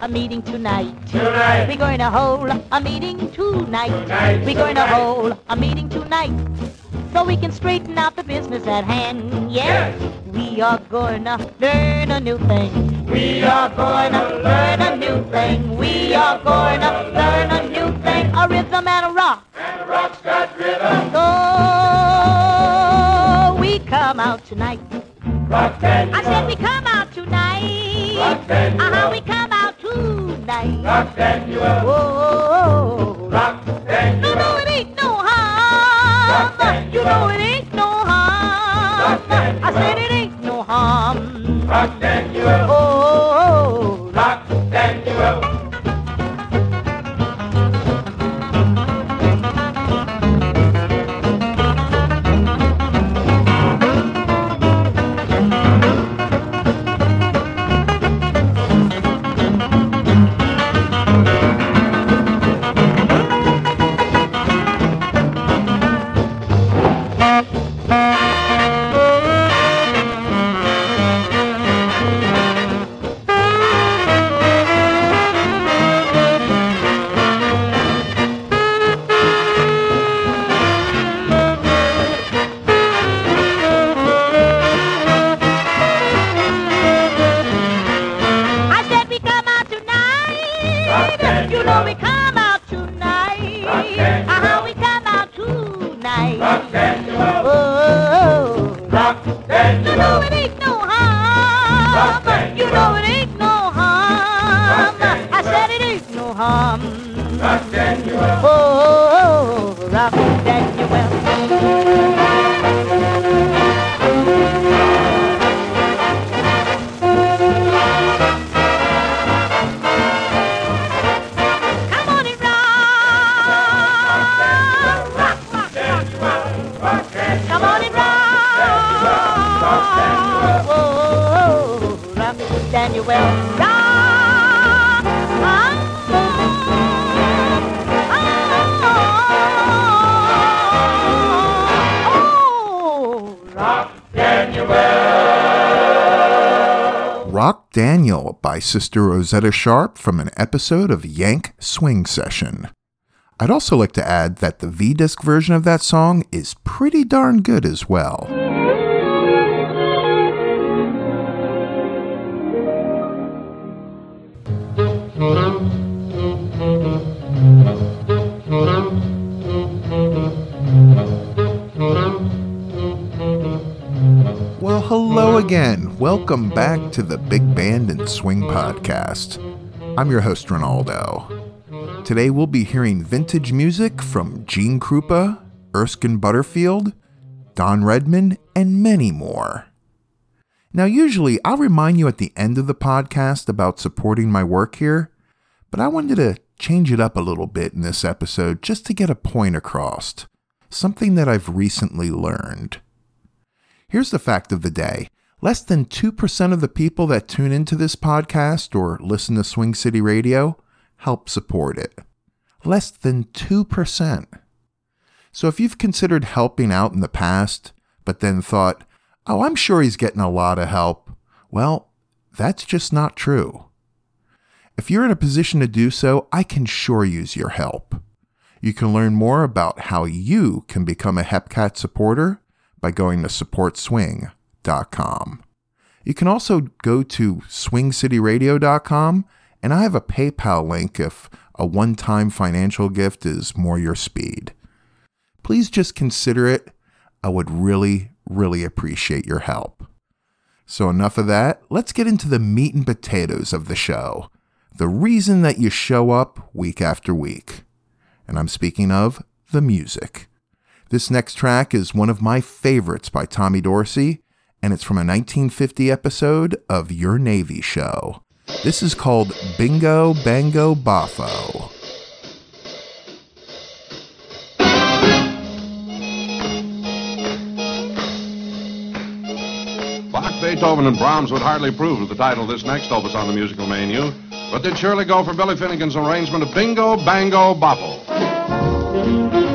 a meeting tonight. Tonight. We're going to hold a meeting tonight. Tonight. We're going to hold a meeting tonight. So we can straighten out the business at hand. Yes. We are going to learn a new thing. We are going to learn a new thing. We are going to learn a new thing. A rhythm and a rock. And the rock's got rhythm. So we come out tonight. Rock and I said we come out tonight. Rock and Uh-huh, we come tonight. Rock and you will. Whoa. Rock you it ain't no harm. Rock and You know it ain't no harm. Rock I said it ain't no harm. Rock and you will. Oh, Oh, Sister Rosetta Tharpe from an episode of Yank Swing Session. I'd also like to add that the V disc version of that song is pretty darn good as well. Well, hello again. Welcome back to the Big Band and Swing Podcast. I'm your host, Ronaldo. Today we'll be hearing vintage music from Gene Krupa, Erskine Butterfield, Don Redman, and many more. Now, usually I'll remind you at the end of the podcast about supporting my work here, but I wanted to change it up a little bit in this episode just to get a point across. Something that I've recently learned. Here's the fact of the day less than 2% of the people that tune into this podcast or listen to Swing City Radio help support it. Less than 2%. So if you've considered helping out in the past, but then thought, oh, I'm sure he's getting a lot of help, well, that's just not true. If you're in a position to do so, I can sure use your help. You can learn more about how you can become a Hepcat supporter by going to supportswing.com. You can also go to swingcityradio.com and I have a PayPal link if a one time financial gift is more your speed. Please just consider it. I would really, really appreciate your help. So, enough of that. Let's get into the meat and potatoes of the show. The reason that you show up week after week. And I'm speaking of the music. This next track is one of my favorites by Tommy Dorsey, and it's from a 1950 episode of Your Navy Show. This is called Bingo Bango Boffo. Bach, Beethoven, and Brahms would hardly prove the title of this next opus on the musical menu. but did surely go for Billy Finegan's arrangement of Bingo Bango Boffo.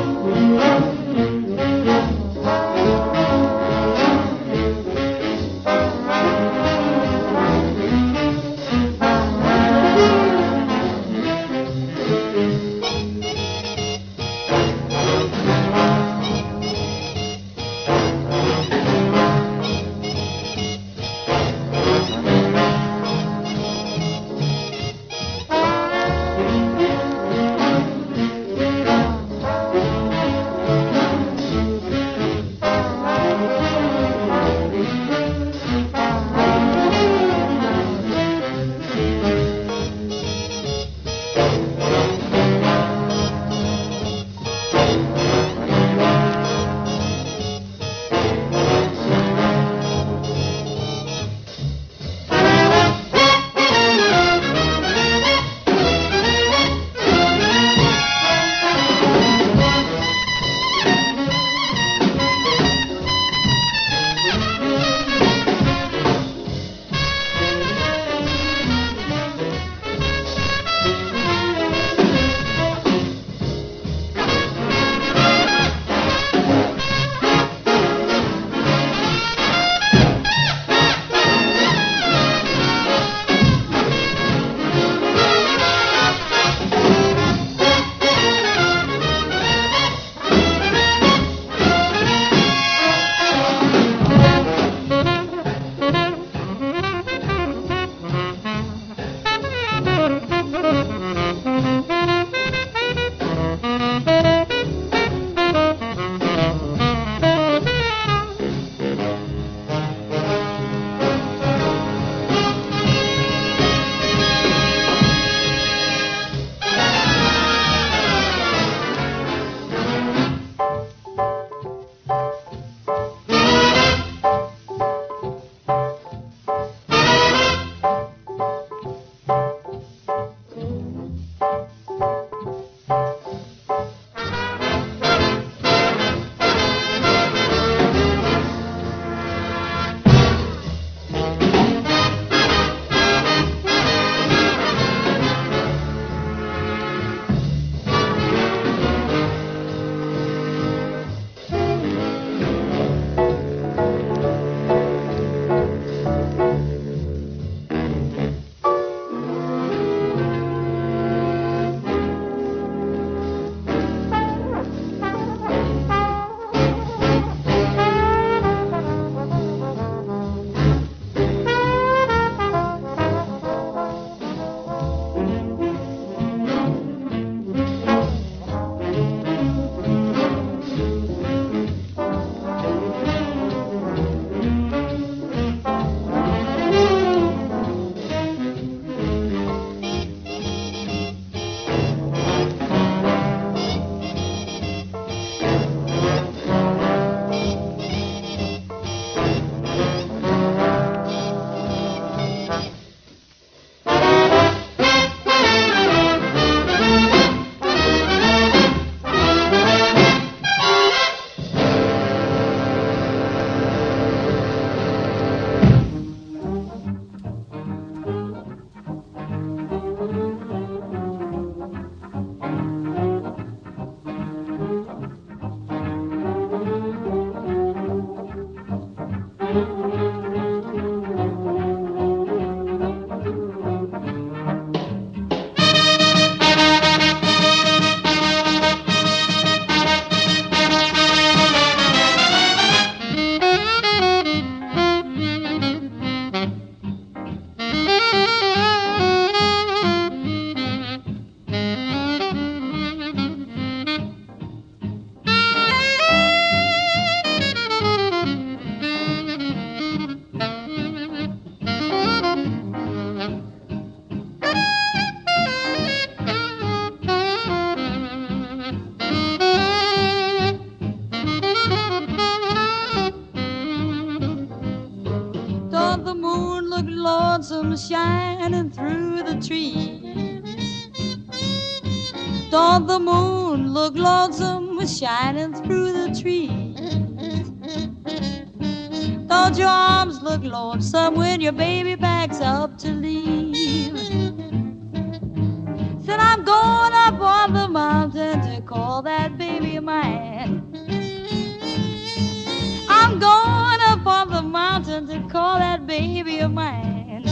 To call that baby of mine.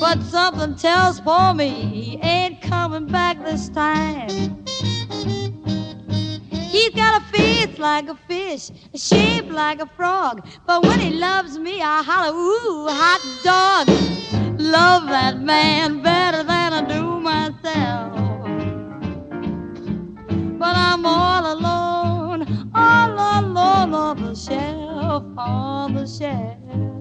But something tells for me he ain't coming back this time. He's got a face like a fish, a shape like a frog. But when he loves me, I holler, ooh, hot dog. Love that man better than I do myself. But I'm all alone, all alone on the shelf, on the shelf.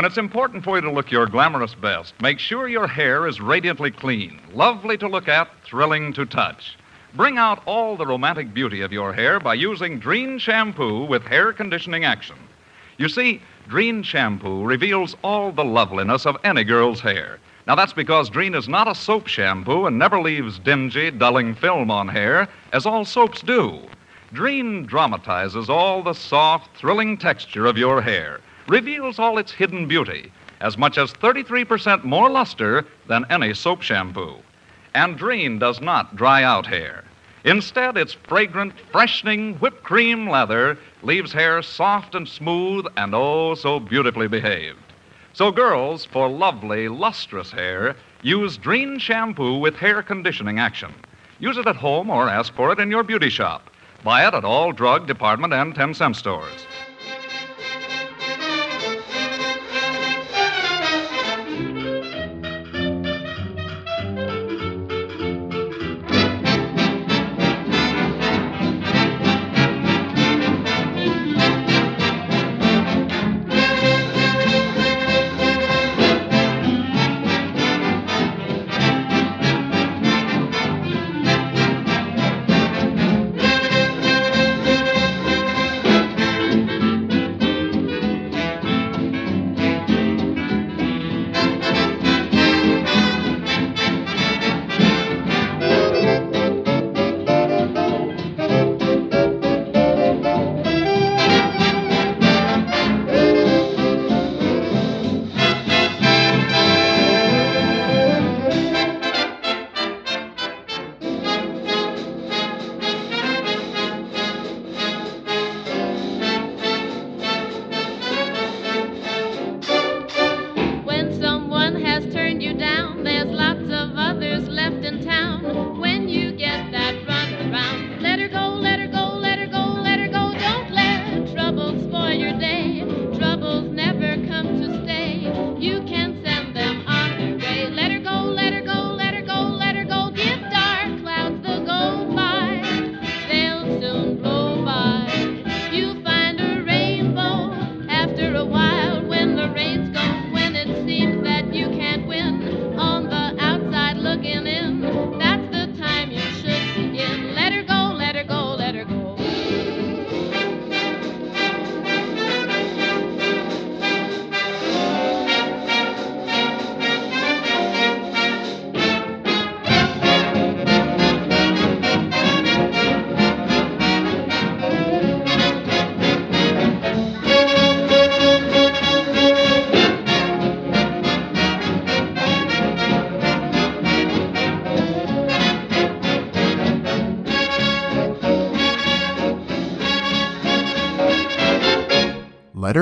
When it's important for you to look your glamorous best, make sure your hair is radiantly clean, lovely to look at, thrilling to touch. Bring out all the romantic beauty of your hair by using Dream shampoo with hair conditioning action. You see, Dream shampoo reveals all the loveliness of any girl's hair. Now, that's because Dream is not a soap shampoo and never leaves dingy, dulling film on hair, as all soaps do. Dream dramatizes all the soft, thrilling texture of your hair, reveals all its hidden beauty, as much as 33% more luster than any soap shampoo. And Dream does not dry out hair. Instead, its fragrant, freshening whipped cream lather leaves hair soft and smooth and oh so beautifully behaved. So, girls, for lovely, lustrous hair, use Dream shampoo with hair conditioning action. Use it at home or ask for it in your beauty shop. Buy it at all drug, department, and 10 cent stores.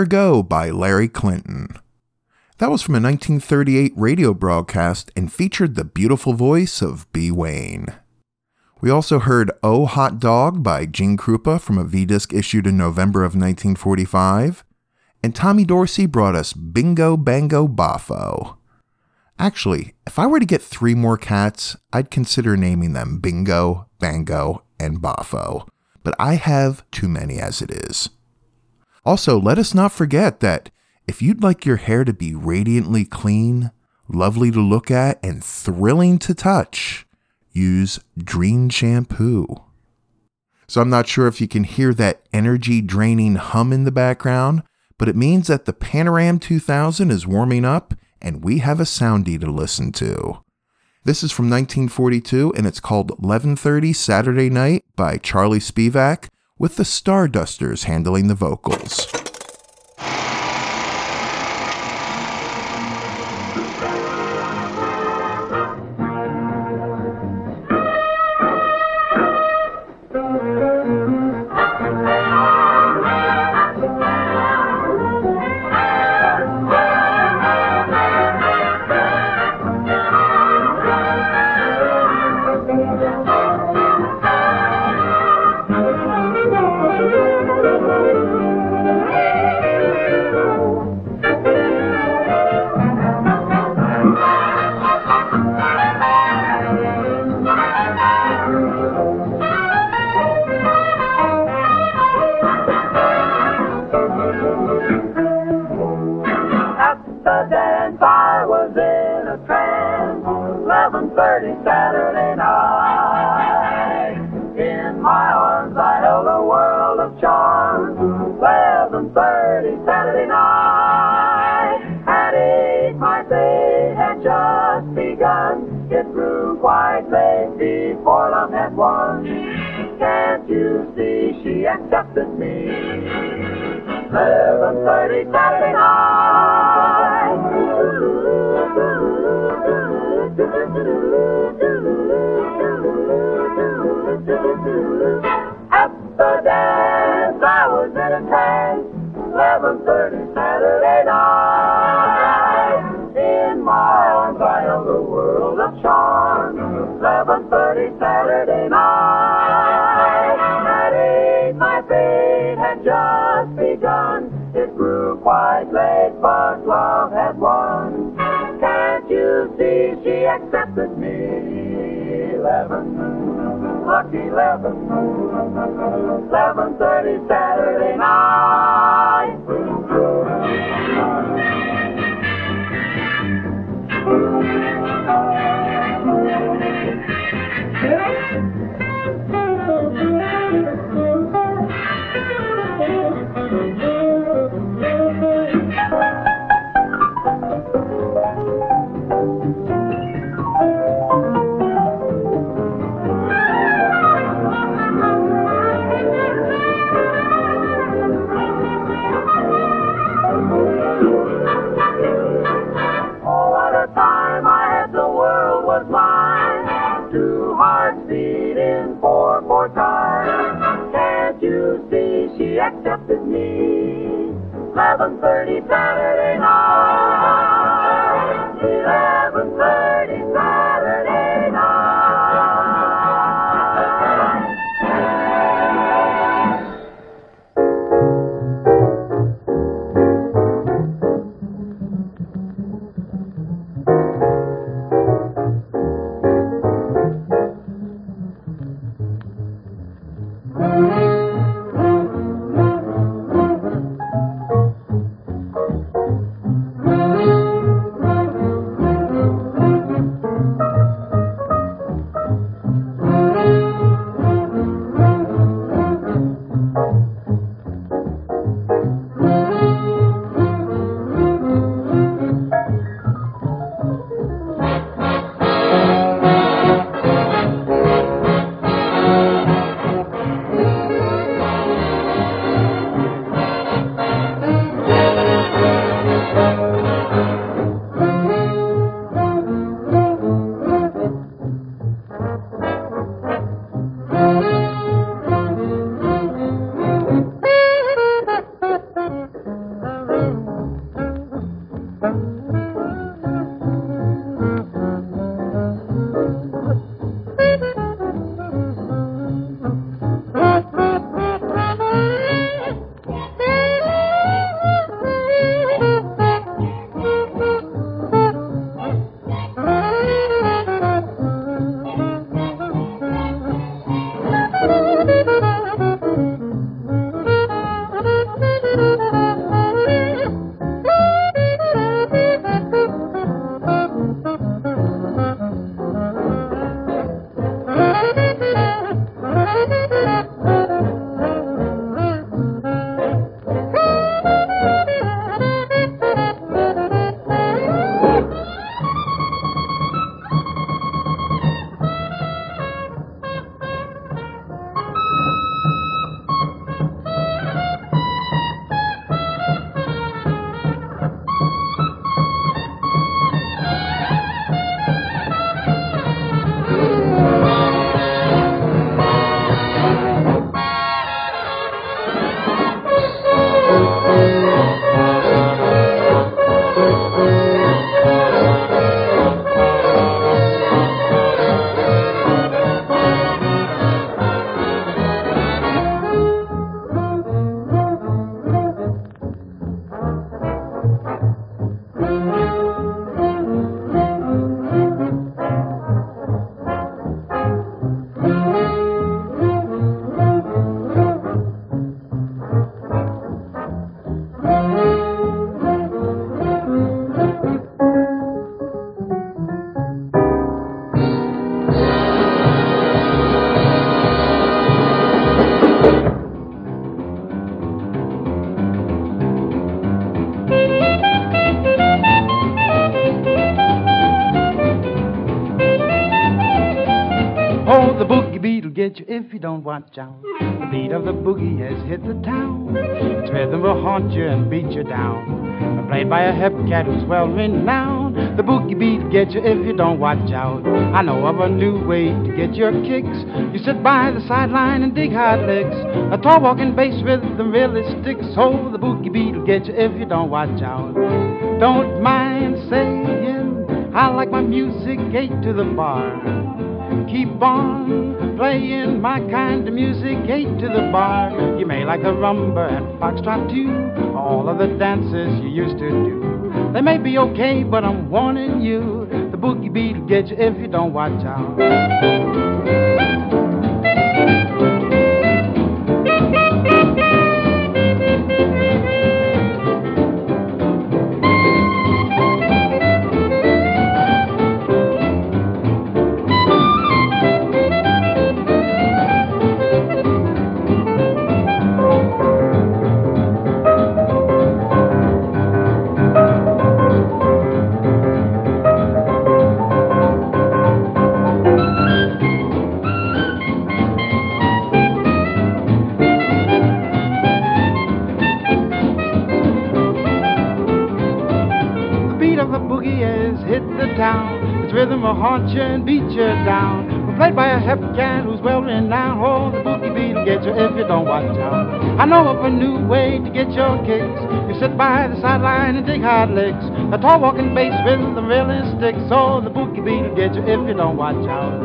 Go by Larry Clinton. That was from a 1938 radio broadcast and featured the beautiful voice of Bea Wain. We also heard Oh Hot Dog by Gene Krupa from a V disc issued in November of 1945. And Tommy Dorsey brought us Bingo Bango Boffo. Actually, if I were to get three more cats, I'd consider naming them Bingo, Bango, and Boffo. But I have too many as it is. Also, let us not forget that if you'd like your hair to be radiantly clean, lovely to look at, and thrilling to touch, use Dream Shampoo. So I'm not sure if you can hear that energy draining hum in the background, but it means that the Panoram 2000 is warming up and we have a soundie to listen to. This is from 1942 and it's called 11:30 Saturday Night by Charlie Spivak with the Stardusters handling the vocals. Eleven, you don't watch out. The beat of the boogie has hit the town. Its rhythm will haunt you and beat you down. Played by a hip cat who's well renowned. The boogie beat will get you if you don't watch out. I know of a new way to get your kicks. You sit by the sideline and dig hard licks. A tall walking bass rhythm really sticks. Oh, the boogie beat will get you if you don't watch out. Don't mind saying I like my music eight to the bar. Keep on playing my kind of music eight to the bar. You may like the rumba and foxtrot too, all of the dances you used to do. They may be okay, but I'm warning you, the boogie beat will get you if you don't watch out. Played by a hip cat who's well renowned. Oh, the boogie beat will get you if you don't watch out. I know of a new way to get your kicks. You sit by the sideline and dig hard licks. The tall walking bass rhythm really sticks. Oh, the boogie beat will get you if you don't watch out.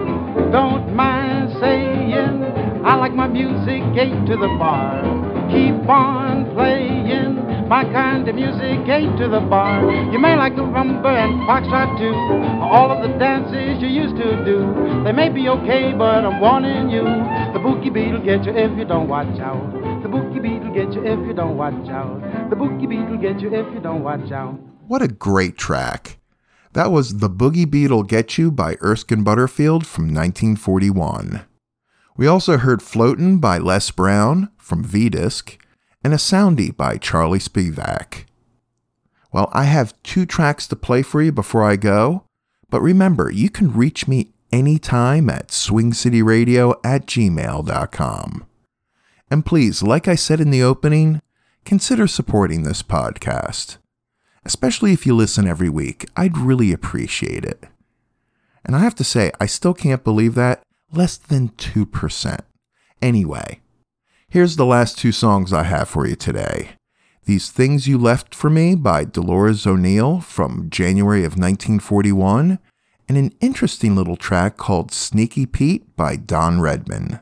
Don't mind saying I like my music eight to the bar. Keep on playing my kind of music to the bar. You may like the rumba and foxtrot too, all of the dances you used to do. They may be okay, but I'm warning you, the boogie beat will get you if you don't watch out. The boogie beat will get you if you don't watch out. The boogie beat will get you if you don't watch out. What a great track. That was The Boogie Beat'll Get You by Erskine Butterfield from 1941. We also heard Floatin' by Les Brown from V Disc and a Soundie by Charlie Spivak. Well, I have two tracks to play for you before I go, but remember, you can reach me anytime at swingcityradio at gmail.com. And please, like I said in the opening, consider supporting this podcast. Especially if you listen every week, I'd really appreciate it. And I have to say, I still can't believe that less than 2%. Anyway, here's the last two songs I have for you today. These Things You Left for Me by Dolores O'Neill from January of 1941, and an interesting little track called Sneaky Pete by Don Redman.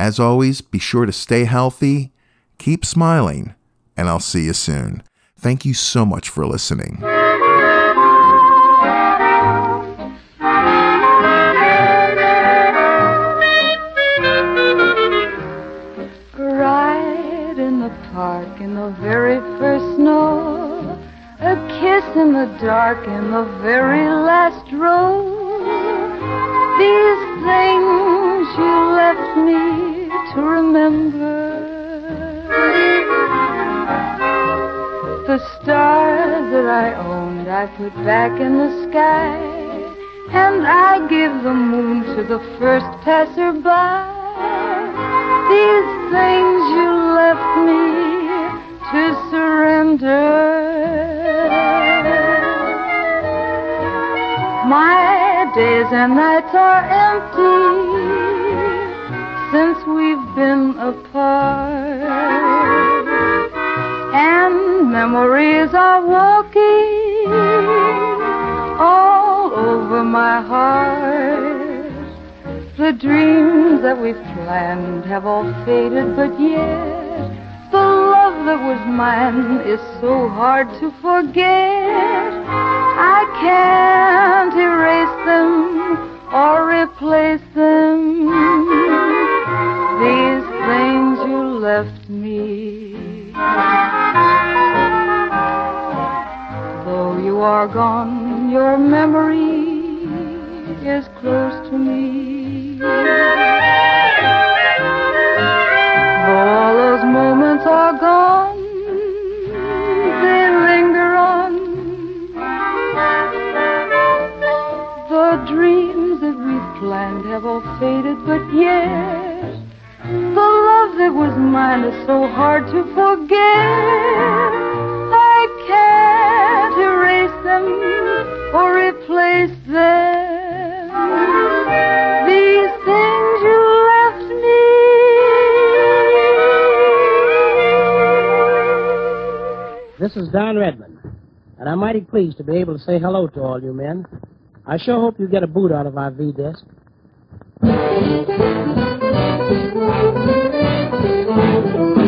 As always, be sure to stay healthy, keep smiling, and I'll see you soon. Thank you so much for listening. Dark in the very last row. These things you left me to remember. The stars that I owned I put back in the sky. And I give the moon to the first passerby. These things you left me to surrender. Days and nights are empty since we've been apart. And memories are walking all over my heart. The dreams that we've planned have all faded, but yet love that was mine is so hard to forget. I can't erase them or replace them. These things you left me. Though you are gone, your memory mine is so hard to forget. I can't erase them or replace them. These things you left me. This is Don Redman, and I'm mighty pleased to be able to say hello to all you men. I sure hope you get a boot out of our V disc. Hey,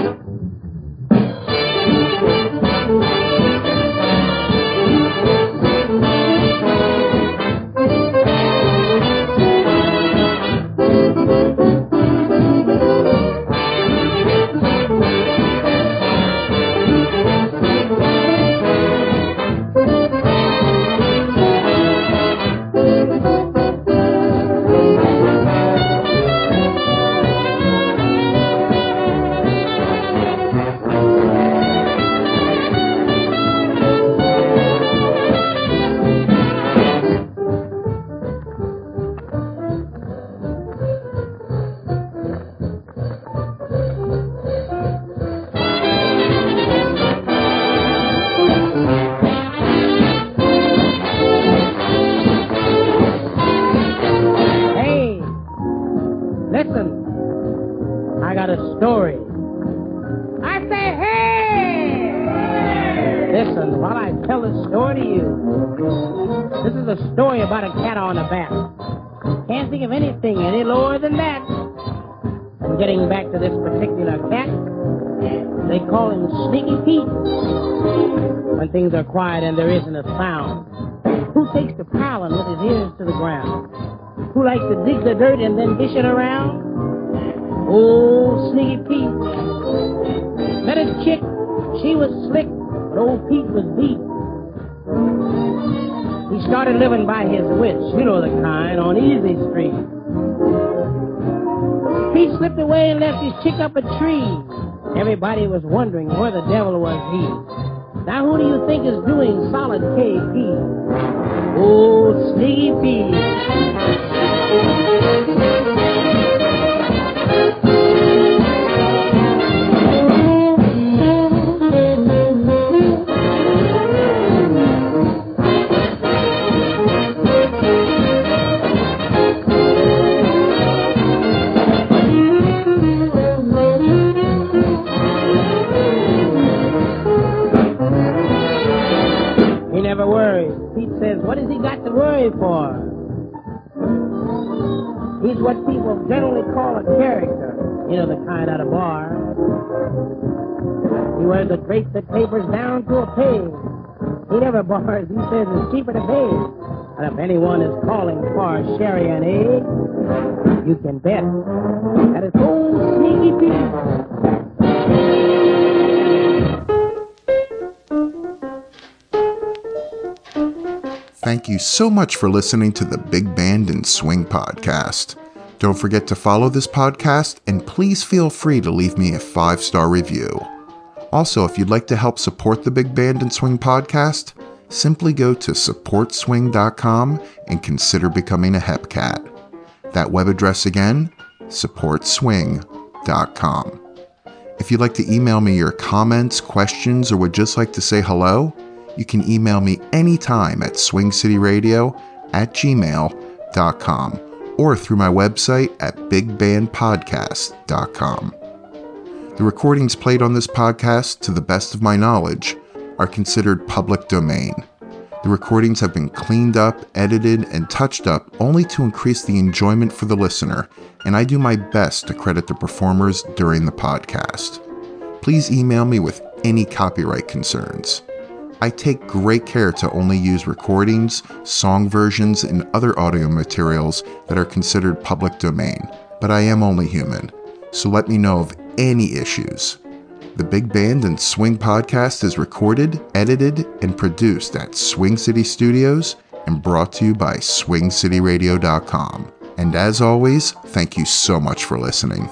him Sneaky Pete. When things are quiet and there isn't a sound, who takes to prowling with his ears to the ground? Who likes to dig the dirt and then dish it around? Old Sneaky Pete. Met a chick, she was slick, but old Pete was deep. He started living by his wits, you know the kind, on Easy Street. Pete slipped away and left his chick up a tree. Everybody was wondering where the devil was he. Now who do you think is doing solid KP? Old Sneaky He wears a drape that tapers down to a peg. He never bars. He says it's cheaper to pay. And if anyone is calling for sherry and egg, you can bet that it's old Sneaky Pete. Thank you so much for listening to the Big Band and Swing podcast. Don't forget to follow this podcast and please feel free to leave me a five star review. Also, if you'd like to help support the Big Band and Swing podcast, simply go to supportswing.com and consider becoming a HEPCAT. That web address again, supportswing.com. If you'd like to email me your comments, questions, or would just like to say hello, you can email me anytime at swingcityradio at gmail.com or through my website at bigbandpodcast.com. The recordings played on this podcast, to the best of my knowledge, are considered public domain. The recordings have been cleaned up, edited, and touched up only to increase the enjoyment for the listener, and I do my best to credit the performers during the podcast. Please email me with any copyright concerns. I take great care to only use recordings, song versions, and other audio materials that are considered public domain, but I am only human, so let me know of any issues. The Big Band and Swing podcast is recorded, edited, and produced at Swing City Studios and brought to you by SwingCityRadio.com. And as always, thank you so much for listening.